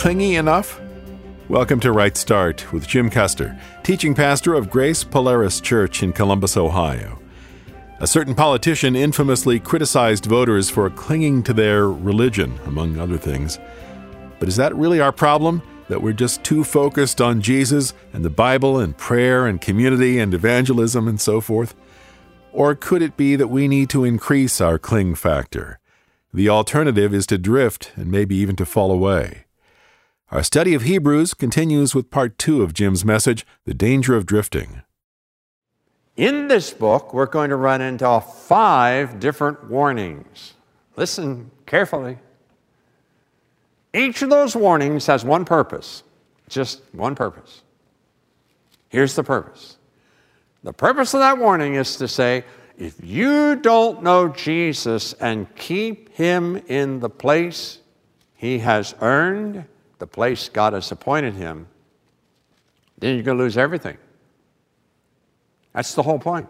Clingy enough? Welcome to Right Start with Jim Custer, teaching pastor of Grace Polaris Church in Columbus, Ohio. A certain politician infamously criticized voters for clinging to their religion, among other things. But is that really our problem? That we're just too focused on Jesus and the Bible and prayer and community and evangelism and so forth? Or could it be that we need to increase our cling factor? The alternative is to drift and maybe even to fall away. Our study of Hebrews continues with part two of Jim's message, The Danger of Drifting. In this book, we're going to run into five different warnings. Listen carefully. Each of those warnings has one purpose, just one purpose. Here's the purpose the purpose of that warning is to say, if you don't know Jesus and keep him in the place he has earned, the place God has appointed him, then you're going to lose everything. That's the whole point.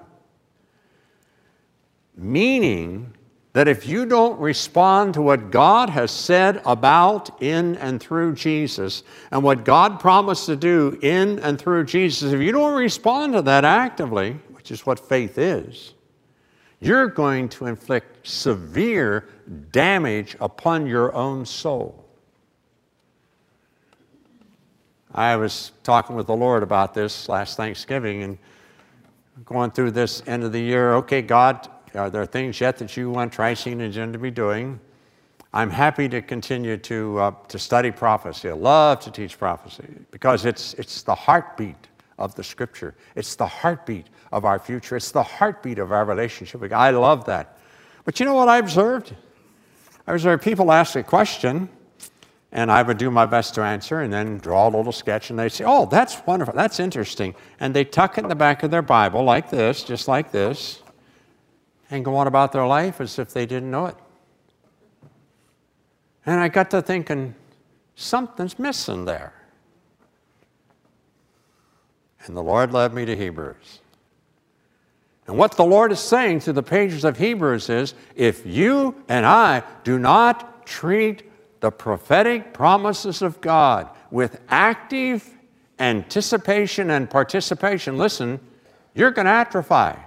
Meaning that if you don't respond to what God has said about, in, and through Jesus, and what God promised to do in and through Jesus, if you don't respond to that actively, which is what faith is, you're going to inflict severe damage upon your own soul. I was talking with the Lord about this last Thanksgiving and going through this end of the year. Okay, God, are there things yet that you want Tri-Scene and Jen to be doing? I'm happy to continue to, uh, to study prophecy. I love to teach prophecy because it's, it's the heartbeat of the scripture. It's the heartbeat of our future. It's the heartbeat of our relationship. I love that. But you know what I observed? I observed people ask a question and I would do my best to answer and then draw a little sketch and they'd say, Oh, that's wonderful. That's interesting. And they tuck it in the back of their Bible like this, just like this and go on about their life as if they didn't know it. And I got to thinking, something's missing there. And the Lord led me to Hebrews. And what the Lord is saying through the pages of Hebrews is if you and I do not treat the prophetic promises of God with active anticipation and participation, listen, you're going to atrophy.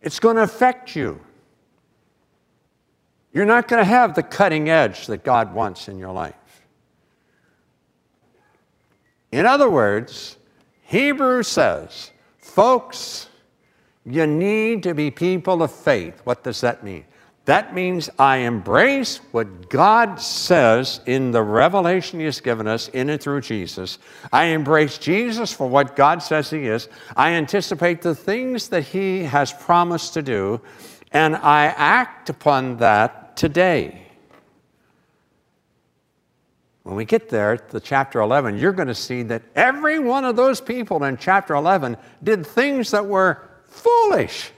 It's going to affect you. You're not going to have the cutting edge that God wants in your life. In other words, Hebrews says, folks, you need to be people of faith. What does that mean? That means I embrace what God says in the revelation He has given us in and through Jesus. I embrace Jesus for what God says He is. I anticipate the things that He has promised to do, and I act upon that today. When we get there to chapter 11, you're going to see that every one of those people in chapter 11 did things that were foolish.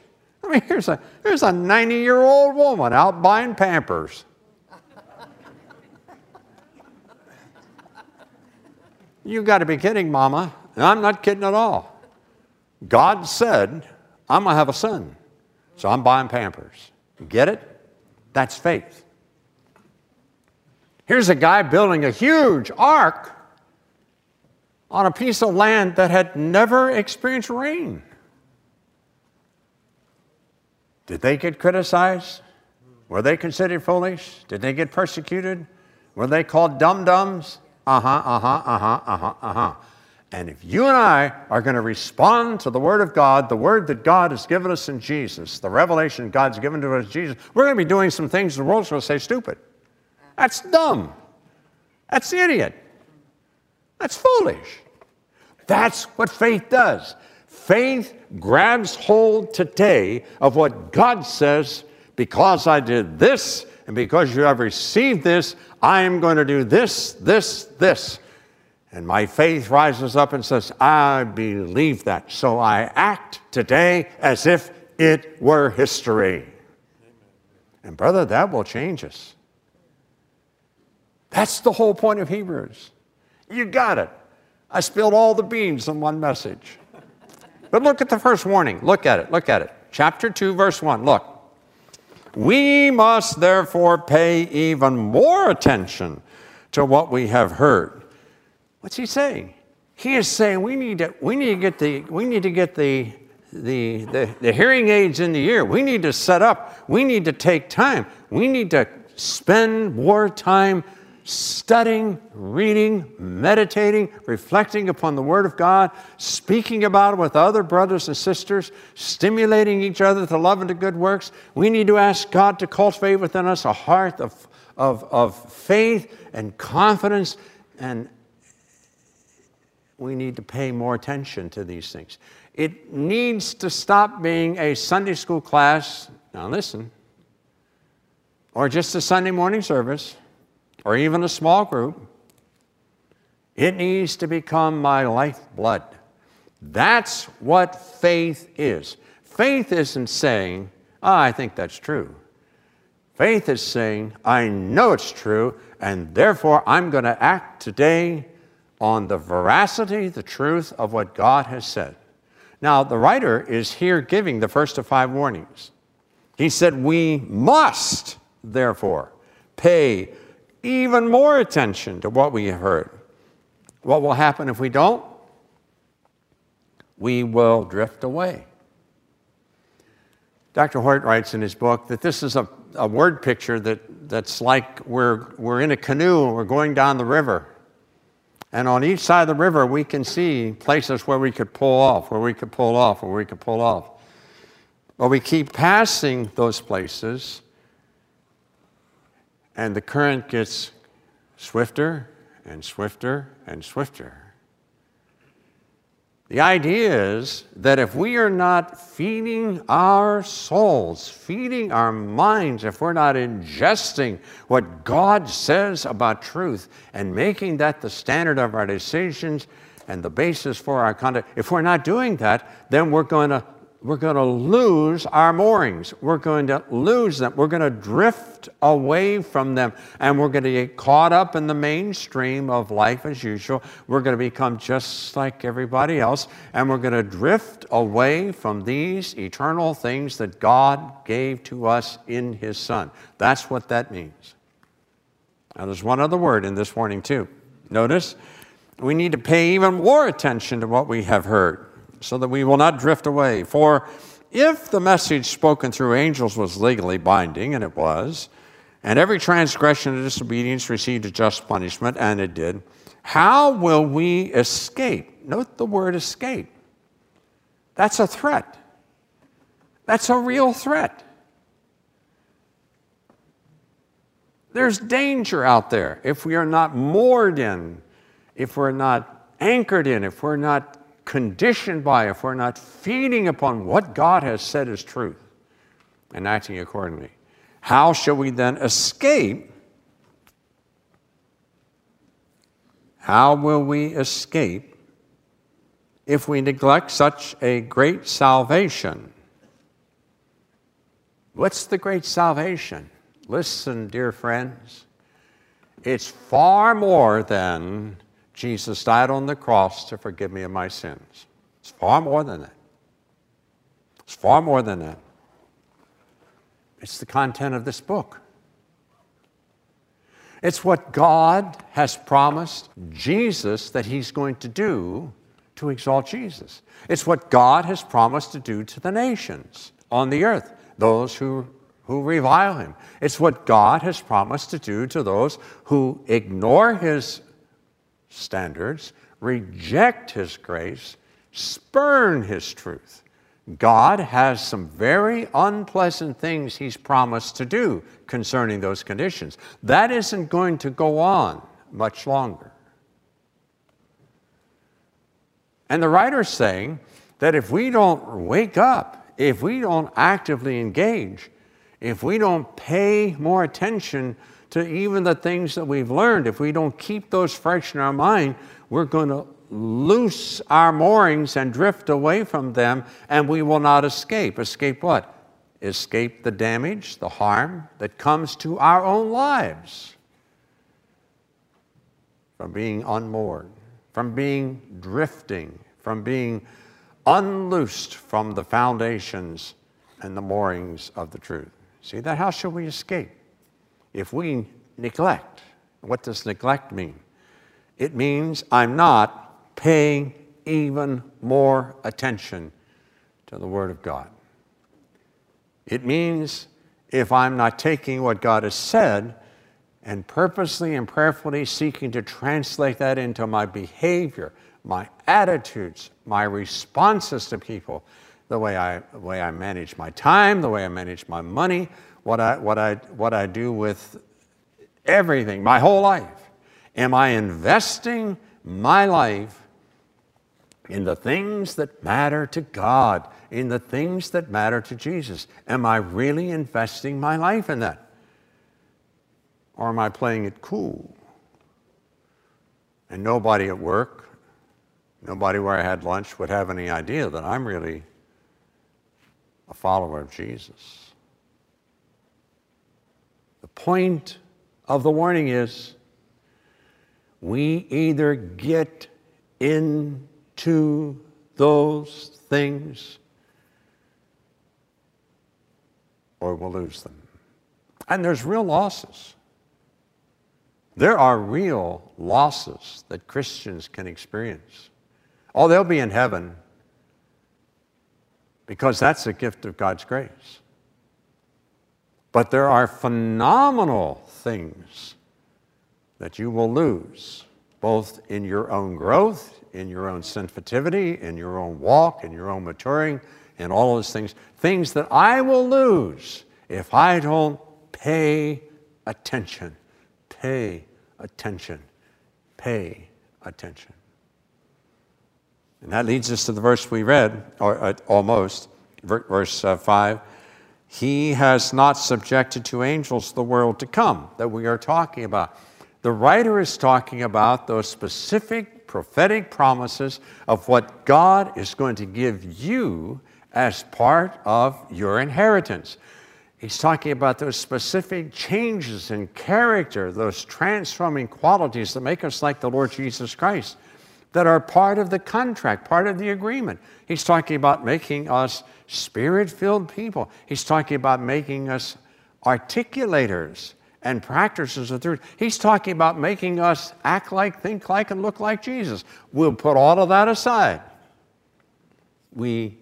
I mean, here's a, here's a 90 year old woman out buying Pampers. you got to be kidding, Mama. And I'm not kidding at all. God said, I'm going to have a son. So I'm buying Pampers. Get it? That's faith. Here's a guy building a huge ark on a piece of land that had never experienced rain. Did they get criticized? Were they considered foolish? Did they get persecuted? Were they called dum dums? Uh huh, uh huh, uh huh, uh huh, uh huh. And if you and I are going to respond to the Word of God, the Word that God has given us in Jesus, the revelation God's given to us in Jesus, we're going to be doing some things the world's going to say stupid. That's dumb. That's idiot. That's foolish. That's what faith does. Faith grabs hold today of what God says because I did this and because you have received this, I am going to do this, this, this. And my faith rises up and says, I believe that. So I act today as if it were history. And, brother, that will change us. That's the whole point of Hebrews. You got it. I spilled all the beans in one message. But look at the first warning. Look at it. Look at it. Chapter 2, verse 1. Look. We must therefore pay even more attention to what we have heard. What's he saying? He is saying we need to, we need to get the, we need to get the, the, the, the hearing aids in the ear. We need to set up. We need to take time. We need to spend more time studying, reading, meditating, reflecting upon the Word of God, speaking about it with other brothers and sisters, stimulating each other to love and to good works. We need to ask God to cultivate within us a heart of, of, of faith and confidence, and we need to pay more attention to these things. It needs to stop being a Sunday school class. Now, listen, or just a Sunday morning service or even a small group. It needs to become my lifeblood. That's what faith is. Faith isn't saying, oh, I think that's true. Faith is saying, I know it's true, and therefore I'm going to act today on the veracity, the truth of what God has said. Now, the writer is here giving the first of five warnings. He said, We must, therefore, pay even more attention to what we have heard. What will happen if we don't? We will drift away. Dr. Hort writes in his book that this is a, a word picture that, that's like we're, we're in a canoe and we're going down the river. And on each side of the river, we can see places where we could pull off, where we could pull off, where we could pull off. But we keep passing those places and the current gets swifter and swifter and swifter. The idea is that if we are not feeding our souls, feeding our minds, if we're not ingesting what God says about truth and making that the standard of our decisions and the basis for our conduct, if we're not doing that, then we're going to we're going to lose our moorings. We're going to lose them. We're going to drift away from them. And we're going to get caught up in the mainstream of life as usual. We're going to become just like everybody else. And we're going to drift away from these eternal things that God gave to us in His Son. That's what that means. Now, there's one other word in this warning, too. Notice, we need to pay even more attention to what we have heard so that we will not drift away. For if the message spoken through angels was legally binding, and it was, and every transgression and disobedience received a just punishment, and it did, how will we escape? Note the word escape. That's a threat. That's a real threat. There's danger out there if we are not moored in, if we're not anchored in, if we're not conditioned by, if we're not feeding upon what God has said is truth and acting accordingly, how shall we then escape? How will we escape if we neglect such a great salvation? What's the great salvation? Listen, dear friends, it's far more than Jesus died on the cross to forgive me of my sins. It's far more than that. It's far more than that. It's the content of this book. It's what God has promised Jesus that He's going to do to exalt Jesus. It's what God has promised to do to the nations on the earth, those who, who revile Him. It's what God has promised to do to those who ignore His standards, reject His grace, spurn His truth. God has some very unpleasant things He's promised to do concerning those conditions. That isn't going to go on much longer. And the writer's saying that if we don't wake up, if we don't actively engage, if we don't pay more attention to even the things that we've learned. If we don't keep those fresh in our mind, we're going to loose our moorings and drift away from them, and we will not escape. Escape what? Escape the damage, the harm that comes to our own lives from being unmoored, from being drifting, from being unloosed from the foundations and the moorings of the truth. See that? How shall we escape? If we neglect, what does neglect mean? It means I'm not paying even more attention to the Word of God. It means if I'm not taking what God has said and purposely and prayerfully seeking to translate that into my behavior, my attitudes, my responses to people, the way I, the way I manage my time, the way I manage my money, what I, what, I, what I do with everything, my whole life. Am I investing my life in the things that matter to God, in the things that matter to Jesus? Am I really investing my life in that? Or am I playing it cool? And nobody at work, nobody where I had lunch would have any idea that I'm really a follower of Jesus. Point of the warning is we either get into those things or we'll lose them. And there's real losses. There are real losses that Christians can experience. Oh, they'll be in heaven because that's a gift of God's grace. But there are phenomenal things that you will lose, both in your own growth, in your own sensitivity, in your own walk, in your own maturing, in all those things. Things that I will lose if I don't pay attention. Pay attention. Pay attention. And that leads us to the verse we read, or uh, almost, verse uh, 5. He has not subjected to angels the world to come that we are talking about. The writer is talking about those specific prophetic promises of what God is going to give you as part of your inheritance. He's talking about those specific changes in character, those transforming qualities that make us like the Lord Jesus Christ, that are part of the contract, part of the agreement. He's talking about making us spirit filled people. He's talking about making us articulators and practices of truth. He's talking about making us act like, think like, and look like Jesus. We'll put all of that aside. We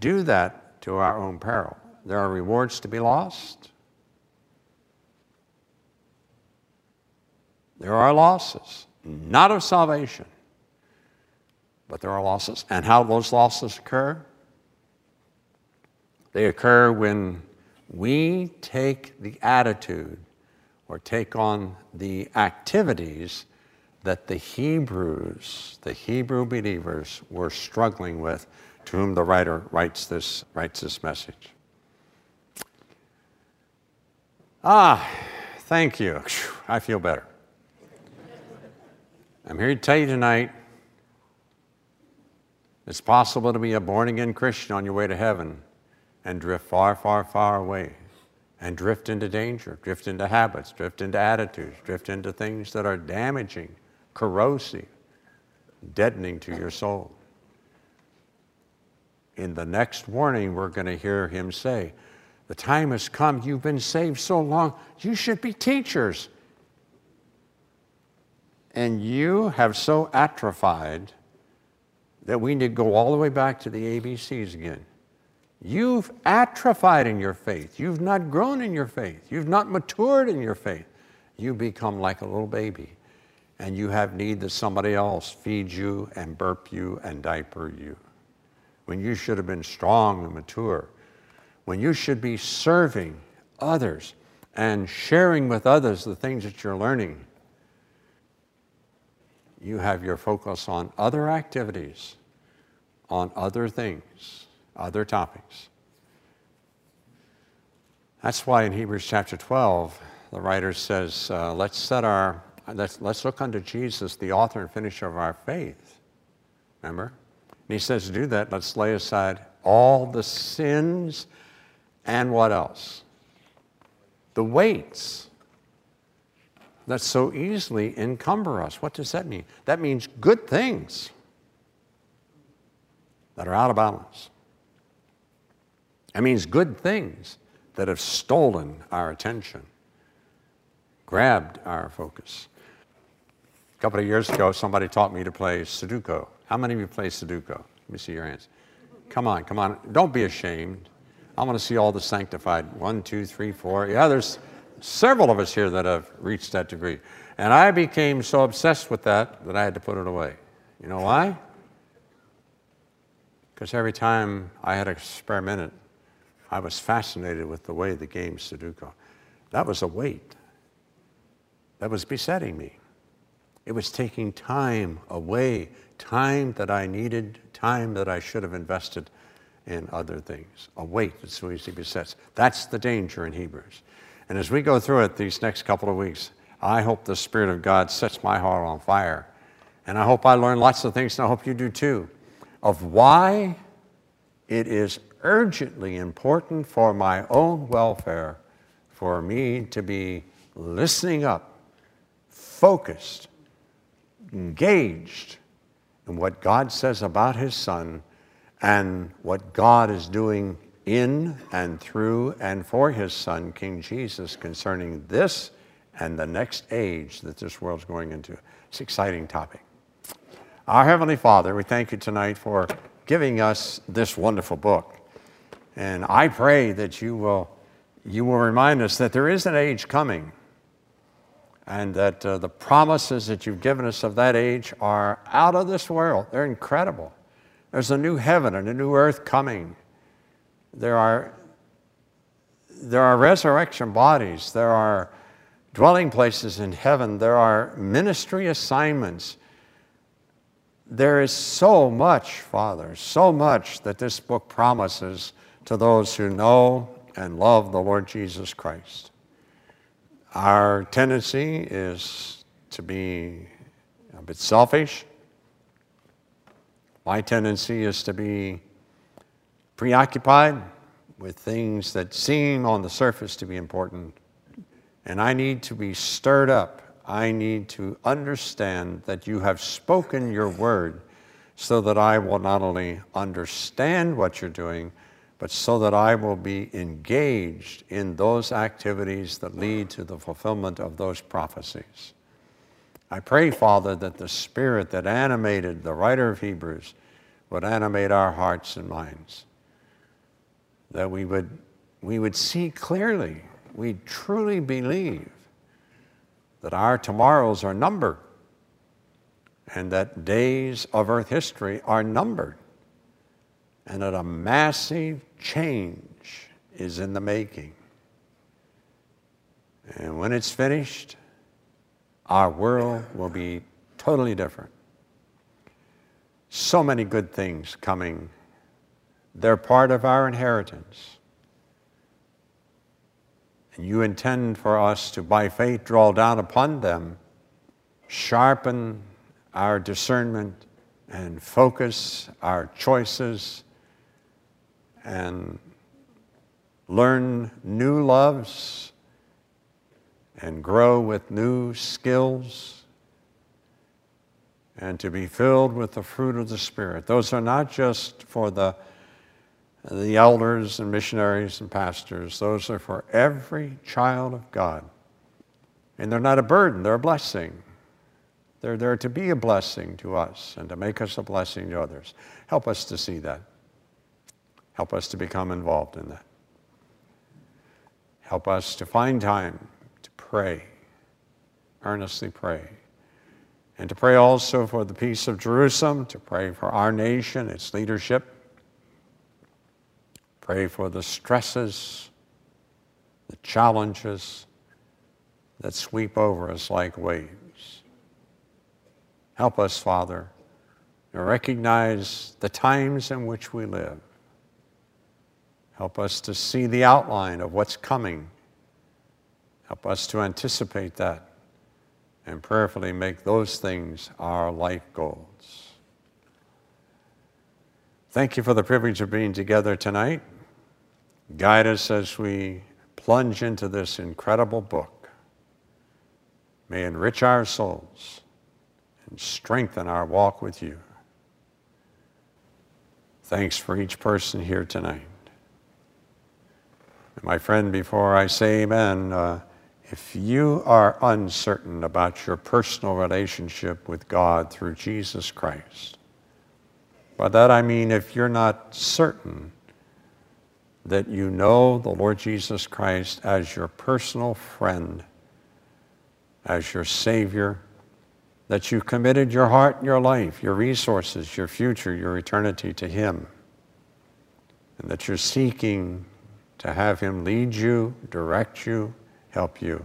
do that to our own peril. There are rewards to be lost. There are losses, not of salvation, but there are losses. And how those losses occur? They occur when we take the attitude or take on the activities that the Hebrews, the Hebrew believers, were struggling with, to whom the writer writes this, writes this message. Ah, thank you. I feel better. I'm here to tell you tonight it's possible to be a born again Christian on your way to heaven and drift far, far, far away and drift into danger, drift into habits, drift into attitudes, drift into things that are damaging, corrosive, deadening to your soul. In the next warning, we're going to hear him say, The time has come, you've been saved so long, you should be teachers. And you have so atrophied that we need to go all the way back to the ABCs again. You've atrophied in your faith. You've not grown in your faith. You've not matured in your faith. You become like a little baby, and you have need that somebody else feed you and burp you and diaper you. When you should have been strong and mature, when you should be serving others and sharing with others the things that you're learning, you have your focus on other activities, on other things other topics. That's why in Hebrews chapter 12, the writer says, uh, let's set our, let's, let's look unto Jesus, the author and finisher of our faith. Remember? And he says, to do that, let's lay aside all the sins and what else? The weights that so easily encumber us. What does that mean? That means good things that are out of balance. That means good things that have stolen our attention, grabbed our focus. A couple of years ago, somebody taught me to play Sudoku. How many of you play Sudoku? Let me see your hands. Come on, come on. Don't be ashamed. I want to see all the sanctified. One, two, three, four. Yeah, there's several of us here that have reached that degree. And I became so obsessed with that that I had to put it away. You know why? Because every time I had experimented, I was fascinated with the way the game Sudoku. That was a weight that was besetting me. It was taking time away, time that I needed, time that I should have invested in other things. A weight that so easily besets. That's the danger in Hebrews. And as we go through it these next couple of weeks, I hope the Spirit of God sets my heart on fire. And I hope I learn lots of things, and I hope you do too, of why it is urgently important for my own welfare for me to be listening up, focused, engaged in what God says about His Son and what God is doing in and through and for His Son, King Jesus, concerning this and the next age that this world's going into. It's an exciting topic. Our Heavenly Father, we thank you tonight for giving us this wonderful book. And I pray that you will, you will remind us that there is an age coming and that uh, the promises that you've given us of that age are out of this world. They're incredible. There's a new heaven and a new earth coming. There are, there are resurrection bodies. There are dwelling places in heaven. There are ministry assignments. There is so much, Father, so much that this book promises to those who know and love the Lord Jesus Christ. Our tendency is to be a bit selfish. My tendency is to be preoccupied with things that seem on the surface to be important. And I need to be stirred up. I need to understand that you have spoken your word so that I will not only understand what you're doing, but so that I will be engaged in those activities that lead to the fulfillment of those prophecies. I pray, Father, that the Spirit that animated the writer of Hebrews would animate our hearts and minds, that we would, we would see clearly, we truly believe that our tomorrows are numbered and that days of earth history are numbered and that a massive change is in the making. And when it's finished, our world will be totally different. So many good things coming. They're part of our inheritance. And you intend for us to, by faith, draw down upon them, sharpen our discernment, and focus our choices and learn new loves and grow with new skills and to be filled with the fruit of the Spirit. Those are not just for the, the elders and missionaries and pastors, those are for every child of God. And they're not a burden, they're a blessing. They're there to be a blessing to us and to make us a blessing to others. Help us to see that. Help us to become involved in that. Help us to find time to pray, earnestly pray. And to pray also for the peace of Jerusalem, to pray for our nation, its leadership. Pray for the stresses, the challenges that sweep over us like waves. Help us, Father, to recognize the times in which we live Help us to see the outline of what's coming. Help us to anticipate that and prayerfully make those things our life goals. Thank you for the privilege of being together tonight. Guide us as we plunge into this incredible book. May enrich our souls and strengthen our walk with you. Thanks for each person here tonight. And my friend, before I say amen, uh, if you are uncertain about your personal relationship with God through Jesus Christ, by that I mean if you're not certain that you know the Lord Jesus Christ as your personal friend, as your Savior, that you've committed your heart your life, your resources, your future, your eternity to Him, and that you're seeking to have Him lead you, direct you, help you.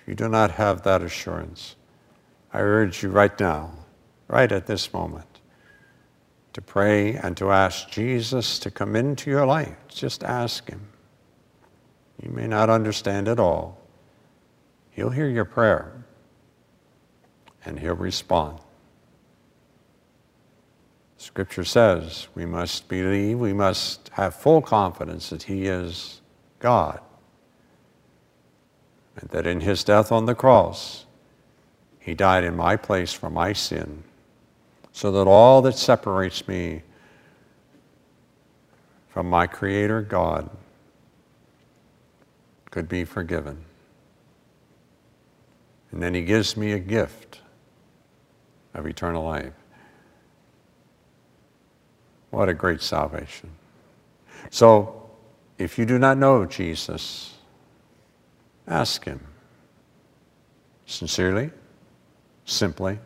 If you do not have that assurance, I urge you right now, right at this moment, to pray and to ask Jesus to come into your life. Just ask Him. You may not understand it all. He'll hear your prayer and He'll respond. Scripture says we must believe, we must have full confidence that He is God and that in his death on the cross, he died in my place for my sin, so that all that separates me from my Creator God could be forgiven. And then he gives me a gift of eternal life. What a great salvation. So, if you do not know Jesus, Ask Him. Sincerely, simply.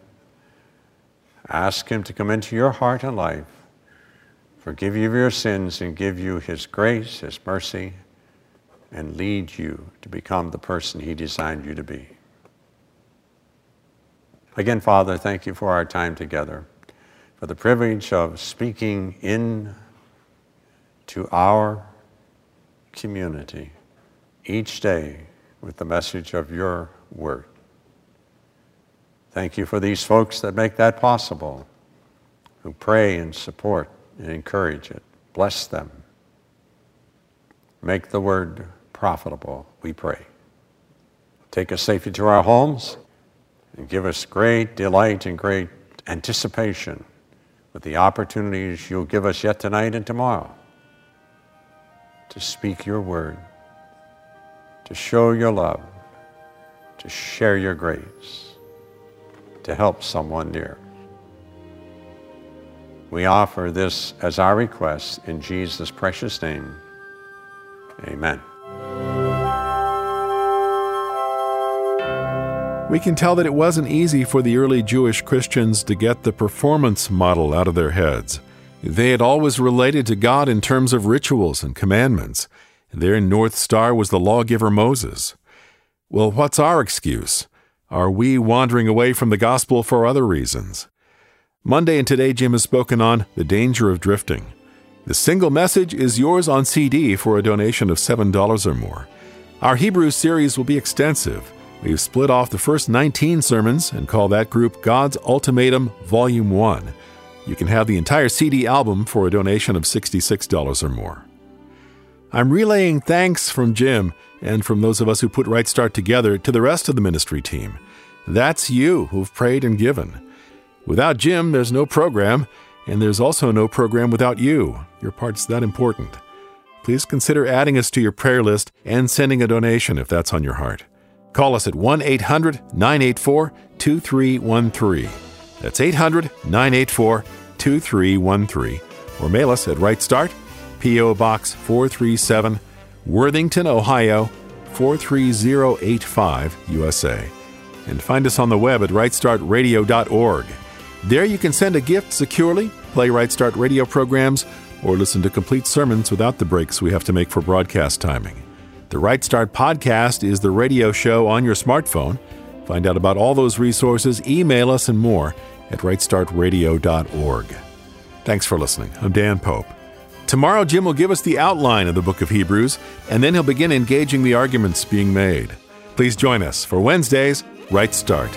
Ask Him to come into your heart and life, forgive you of your sins, and give you His grace, His mercy, and lead you to become the person He designed you to be. Again, Father, thank you for our time together, for the privilege of speaking in to our community each day with the message of your word. Thank you for these folks that make that possible, who pray and support and encourage it. Bless them. Make the word profitable, we pray. Take us safely to our homes and give us great delight and great anticipation with the opportunities you'll give us yet tonight and tomorrow to speak your word to show your love, to share your grace, to help someone near. We offer this as our request in Jesus' precious name. Amen. We can tell that it wasn't easy for the early Jewish Christians to get the performance model out of their heads. They had always related to God in terms of rituals and commandments. Their North Star was the lawgiver Moses. Well, what's our excuse? Are we wandering away from the gospel for other reasons? Monday and today, Jim has spoken on the danger of drifting. The single message is yours on CD for a donation of $7 or more. Our Hebrews series will be extensive. We've split off the first 19 sermons and call that group God's Ultimatum Volume 1. You can have the entire CD album for a donation of $66 or more. I'm relaying thanks from Jim and from those of us who put Right Start together to the rest of the ministry team. That's you who've prayed and given. Without Jim, there's no program, and there's also no program without you. Your part's that important. Please consider adding us to your prayer list and sending a donation if that's on your heart. Call us at 1 800 984 2313. That's 800 984 2313. Or mail us at Right Start P.O. Box 437, Worthington, Ohio 43085, USA. And find us on the web at rightstartradio.org. There you can send a gift securely, play Right Start radio programs, or listen to complete sermons without the breaks we have to make for broadcast timing. The Right Start podcast is the radio show on your smartphone. Find out about all those resources, email us, and more at rightstartradio.org. Thanks for listening. I'm Dan Pope. Tomorrow, Jim will give us the outline of the book of Hebrews, and then he'll begin engaging the arguments being made. Please join us for Wednesday's Right Start.